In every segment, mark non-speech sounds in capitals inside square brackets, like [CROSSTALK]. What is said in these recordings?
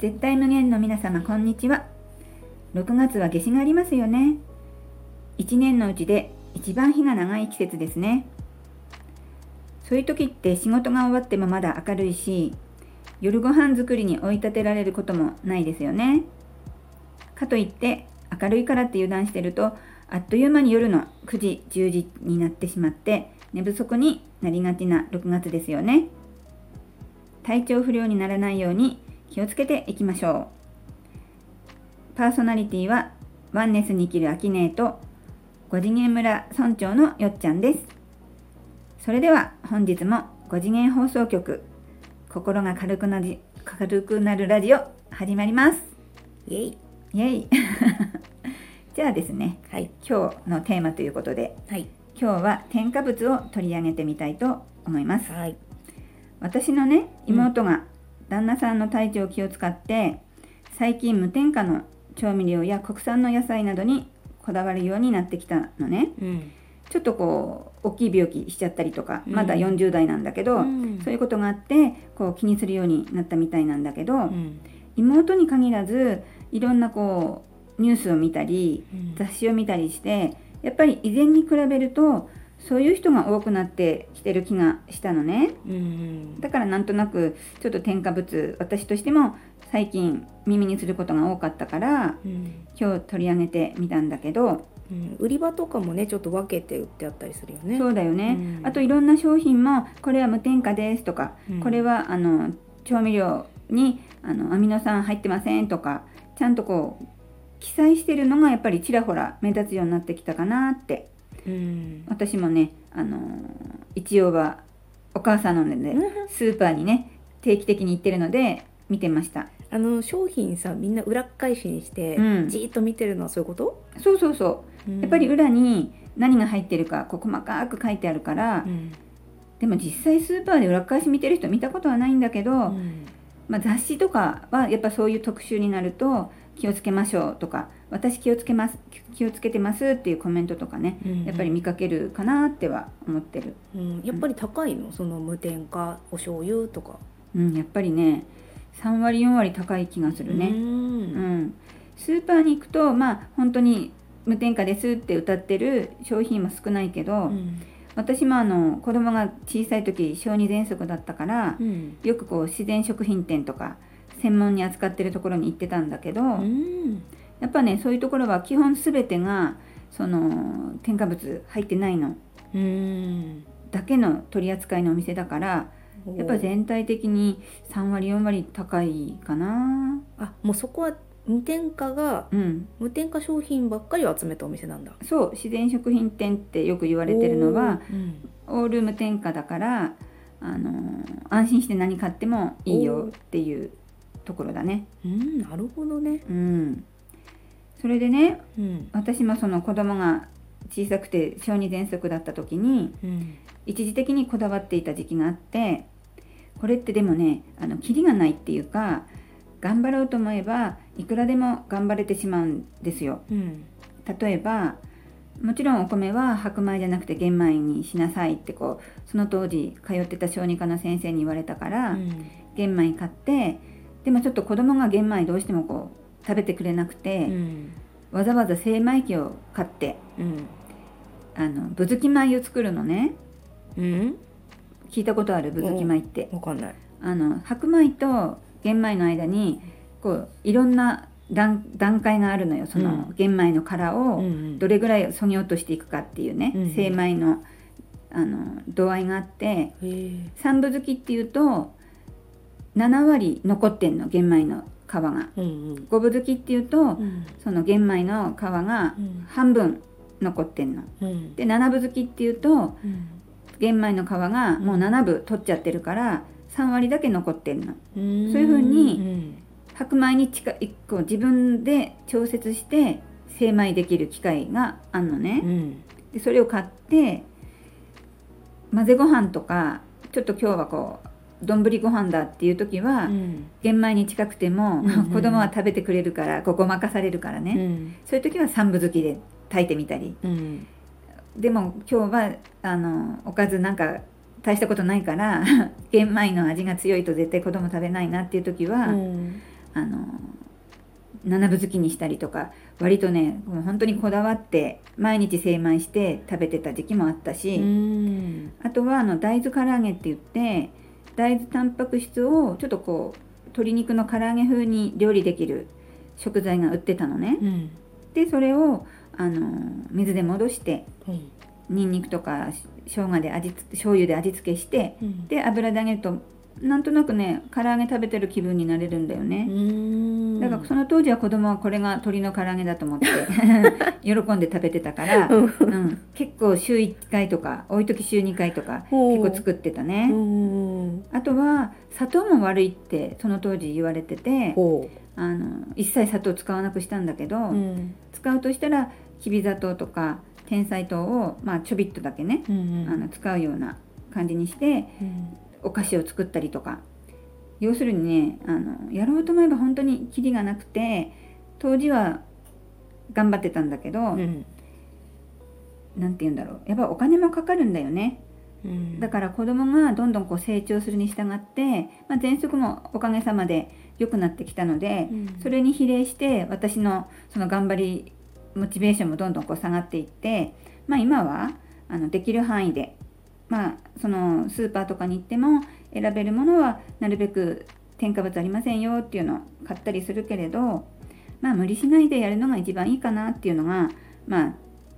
絶対無限の皆様こんにちは。6月は夏至がありますよね。1年のうちで一番日が長い季節ですね。そういう時って仕事が終わってもまだ明るいし夜ご飯作りに追い立てられることもないですよね。かといって明るいからって油断してるとあっという間に夜の9時10時になってしまって寝不足になりがちな6月ですよね。体調不良にならないように気をつけていきましょう。パーソナリティはワンネスに生きるアキネーと5次元村村長のよっちゃんです。それでは本日も5次元放送局心が軽くなじ軽くなるラジオ始まります。イェイ。イェイ [LAUGHS] じゃあですね、はい。今日のテーマということではい。今日は添加物を取り上げてみたいと思います。はい。私のね妹が旦那さんの体調を気を使って最近無添加の調味料や国産の野菜などにこだわるようになってきたのねうん。ちょっとこう大きい病気しちゃったりとかうんまだ40代なんだけど、うんそういうことがあってこう気にするようになったみたいなんだけど、うん。妹に限らずいろんなこうニュースを見たりうん雑誌を見たりしてやっぱり以前に比べるとそういう人が多くなってきてる気がしたのね。うん。だからなんとなくちょっと添加物私としても最近耳にすることが多かったからうん。今日取り上げてみたんだけど、うん。売り場とかもね、ちょっと分けて売ってあったりするよね。そうだよね、うんあといろんな商品もこれは無添加ですとか、うんこれはあの調味料にあのアミノ酸入ってませんとかちゃんとこう記載してるのがやっぱりちらほら目立つようになってきたかなってうん。私もねあの一応はお母さんなのでスーパーにね定期的に行ってるので見てましたあの商品さ、みんな裏返しにして、うんじーっと見てるのはそういうこと？そうそうそうやっぱり裏に何が入ってるかこう細かく書いてあるから、うん。でも実際スーパーで裏返し見てる人見たことはないんだけど、うん。まあ、雑誌とかはやっぱそういう特集になると気をつけましょうとか私気をつけます気をつけてますっていうコメントとかねうんやっぱり見かけるかなっては思ってる、うん、やっぱり高いの、その無添加お醤油とか。うん、やっぱりね3割4割高い気がするうね、うんん、スーパーに行くとまあ本当に無添加ですって歌ってる商品も少ないけど、うん。私もあの子供が小さい時小児喘息だったから、うん。よくこう自然食品店とか専門に扱ってるところに行ってたんだけど、うん。やっぱねそういうところは基本全てがその添加物入ってないの。うん。だけの取り扱いのお店だからやっぱ全体的に3割4割高いかな。あ、もうそこは無添加がうん。無添加商品ばっかりを集めたお店なんだ。そう自然食品店ってよく言われてるのはうん。オール無添加だからあの安心して何買ってもいいよっていうところだね。うん、なるほどね。うんそれでねうん。私もその子供が小さくて小児喘息だった時にうん。一時的にこだわっていた時期があってこれってでもねあのキリがないっていうか頑張ろうと思えばいくらでも頑張れてしまうんですようん。例えばもちろんお米は白米じゃなくて玄米にしなさいってこうその当時通ってた小児科の先生に言われたから、玄米買ってでもちょっと子供が玄米どうしてもこう食べてくれなくて、うん。わざわざ精米機を買ってうん。あのぶずき米を作るのねうん？聞いたことあるぶずき米ってわかんない。あの白米と玄米の間にこういろんな段段階があるのよそのうん玄米の殻をんどれぐらいそぎ落としていくかっていうね、うん精米のあの度合いがあって。三分好きっていうと7割残ってんの玄米の皮がうんうん。五分好きっていうとうん。その玄米の皮がうん。半分残ってんのうん。で七分好きっていうとうん。玄米の皮がもう7分取っちゃってるから3割だけ残ってんのうん。そういう風にうん。白米に近いこう自分で調節して精米できる機械があんのね、うん。でそれを買って混ぜご飯とかちょっと今日はこう丼ご飯だっていう時は、うん。玄米に近くても、うんうん子供は食べてくれるからこうごまかされるからね、うん。そういう時は三分好きで炊いてみたりうん。でも今日はあのおかずなんか大したことないから [LAUGHS] 玄米の味が強いと絶対子供食べないなっていう時は、うん。あの七分好きにしたりとか割とねもう本当にこだわって毎日精米して食べてた時期もあったし、うんあとはあの大豆唐揚げって言って大豆タンパク質をちょっとこう鶏肉の唐揚げ風に料理できる食材が売ってたのね。うんでそれをあの水で戻してうんにんにくとかし生姜で味付醤油で味付けしてうんで油で揚げるとなんとなくね唐揚げ食べてる気分になれるんだよね。うん。だからその当時は子供はこれが鶏の唐揚げだと思って [LAUGHS] 喜んで食べてたから、うん。うん、結構週1回とか多い時週2回とか結構作ってたね。うんあとは砂糖も悪いってその当時言われててほあの一切砂糖使わなくしたんだけど、ううん。使うとしたらきび砂糖とか天才糖をまあちょびっとだけね、うん。あの使うような感じにしてうん。お菓子を作ったりとか要するにねあのやろうと思えば本当にキリがなくて当時は頑張ってたんだけど、うん。なんて言うんだろう。やっぱお金もかかるんだよね。うん。だから子供がどんどんこう成長するに従って、まあ、喘息もおかげさまで良くなってきたので、うん。それに比例して私のその頑張りモチベーションもどんどんこう下がっていって、まあ、今はあのできる範囲で、まあ、そのスーパーとかに行っても選べるものはなるべく添加物ありませんよっていうのを買ったりするけれど、まあ、無理しないでやるのが一番いいかなっていうのが、まあ、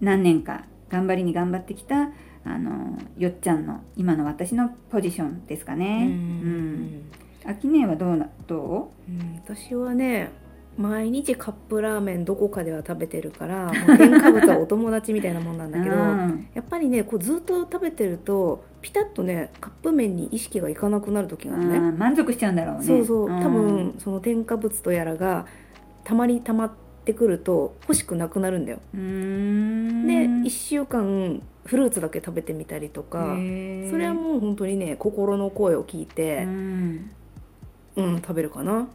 何年か頑張りに頑張ってきたあのよっちゃんの今の私のポジションですかうね。うん。ん。秋音はどうなどうん私はね毎日カップラーメンどこかでは食べてるから添加物はお友達みたいなもんなんうだけどうん。やっぱりねこうずっと食べてるとピタッとねカップ麺に意識がいかなくなる時があるね。うん満足しちゃうんだろうね。そうそう。うん。多分その添加物とやらがたまりたまってくると欲しくなくなるんだよ。で1週間フルーツだけ食べてみたりとかそれはもう本当にね心の声を聞いてう、ん。うん食べるかな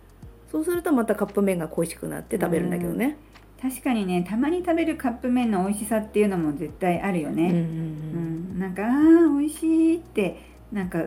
そうするとまたカップ麺が恋しくなって食べるんだけどね。確かにねたまに食べるカップ麺の美味しさっていうのも絶対あるよね。うんうんうんなんかあー美味しいってなんか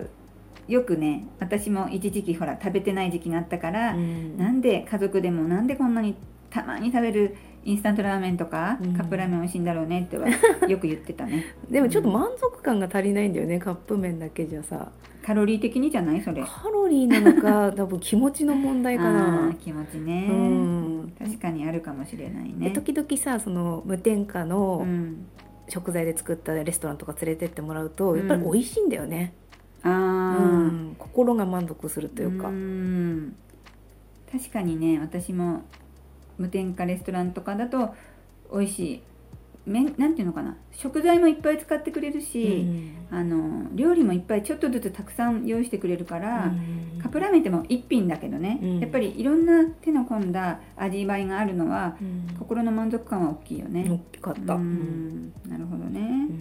よくね私も一時期ほら食べてない時期があったから、うんなんで家族でもなんでこんなにたまに食べるインスタントラーメンとか、うん。カップラーメン美味しいんだろうねっては [LAUGHS] よく言ってたね。でもちょっと満足感が足りないんだよねカップ麺だけじゃさ。カロリー的にじゃないそれ。カロリーなのか [LAUGHS] 多分気持ちの問題かあなー。気持ちね、うん。確かにあるかもしれないでね時々さその無添加のうん、食材で作ったレストランとか連れてってもらうと、うん。やっぱり美味しいんだよね、あうあ、ん。心が満足するというか、ん。確かにね私も無添加レストランとかだと美味しい麺なんていうのかな食材もいっぱい使ってくれるし、あの料理もいっぱいちょっとずつたくさん用意してくれるから、カップラーメンっても一品だけどね、うん。やっぱりいろんな手の込んだ味わいがあるのはうん。心の満足感は大きいよね。大きかった、ううんん。なるほどね。うん。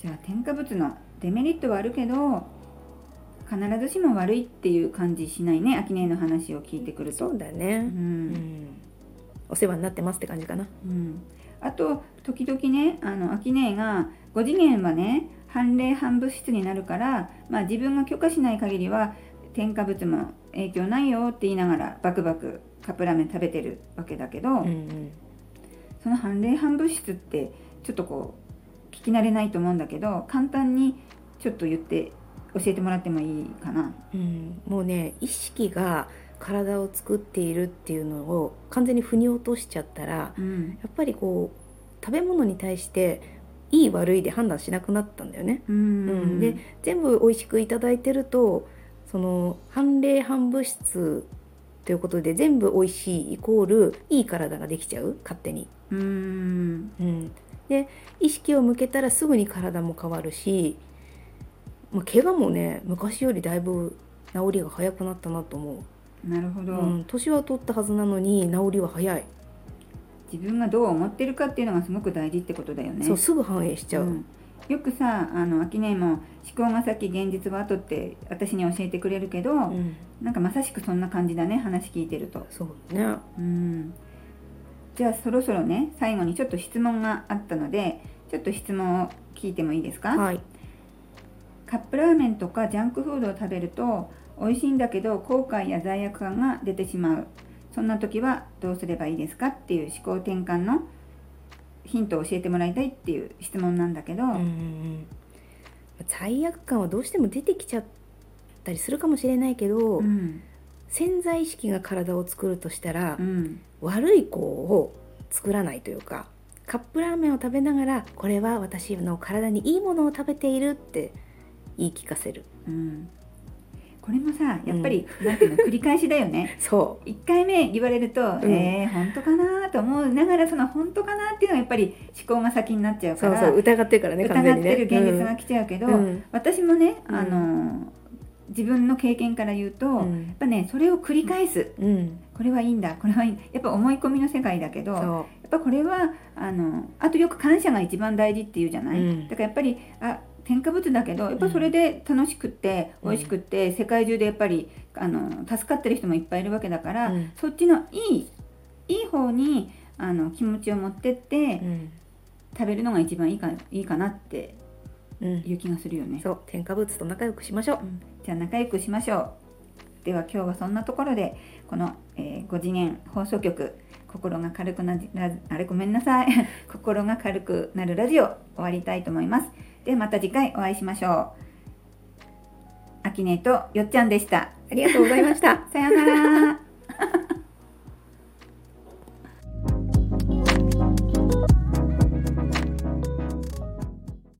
じゃあ添加物のデメリットはあるけど必ずしも悪いっていう感じしないね秋音の話を聞いてくると。そうだね、ううん。んお世話になってますって感じかな。うん、あと時々ねあの秋音が5次元はね反例反物質になるから、まあ、自分が許可しない限りは添加物も影響ないよって言いながらバクバクカップラーメン食べてるわけだけど、うんうん。その反例反物質ってちょっとこう聞き慣れないと思うんだけど簡単にちょっと言って教えてもらってもいいかな。うん、もうね意識が体を作っているっていうのを完全に腑に落としちゃったらうん。やっぱりこう食べ物に対していい悪いで判断しなくなったんだよね。ううん。ん、で全部美味しくいただいてるとその反例反物質ということで全部美味しいイコールいい体ができちゃう？勝手に。うん。うん、で意識を向けたらすぐに体も変わるし、まあ、怪我もね昔よりだいぶ治りが早くなったなと思なるほど、う、うん、年は取ったはずなのに治りは早い、自分がどう思ってるかっていうのがすごく大事ってことだよね。そうすぐ反映しちゃう、うん。よくさあの秋音も思考が先現実は後って私に教えてくれるけど、うん。なんかまさしくそんな感じだね話聞いてると。そうね。うん。じゃあそろそろね最後にちょっと質問があったのでちょっと質問を聞いてもいいですか、はいカップラーメンとかジャンクフードを食べると美味しいんだけど後悔や罪悪感が出てしまう。そんな時はどうすればいいですかっていう思考転換のヒントを教えてもらいたいっていう質問なんだけど、罪悪感はどうしても出てきちゃったりするかもしれないけど、うん潜在意識が体を作るとしたら、うん悪い子を作らないというかカップラーメンを食べながらこれは私の体にいいものを食べているって言い聞かせる。うん。これもさやっぱり、なんていうの繰り返しだよね。[LAUGHS] そ1回目言われると、ん。えー、本当かなと思いながらその本当かなっていうのはやっぱり思考が先になっちゃううそうからそう疑ってるからね完全にね。疑ってる現実が来ちゃうけど、うん。私もね、うん。あの自分の経験から言うと、やっうんぱねそれを繰り返す。うん、うんこれはいいんだ。これはいい。やっぱ思い込みの世界だけどやそっぱこれはあのあとよく感謝が一番大事っていうじゃない、うん。だからやっぱりあ添加物だけどやっぱそれで楽しくって、うん。美味しくって世界中でやっぱりあの助かってる人もいっぱいいるわけだから、うん。そっちのいいいい方にあの気持ちを持ってって、う、うん。食べるのが一番いいかいいかなってうん、いう気がするよね。そう。添加物と仲良くしましょう。うん。じゃあ仲良くしましょう。では今日はそんなところでこの、え5次元放送局心が軽くなじあれごめんなさい [LAUGHS] 心が軽くなるラジオ終わりたいと思います。ではまた次回お会いしましょう。あきねとよっちゃんでした。ありがとうございました [LAUGHS] さようなら。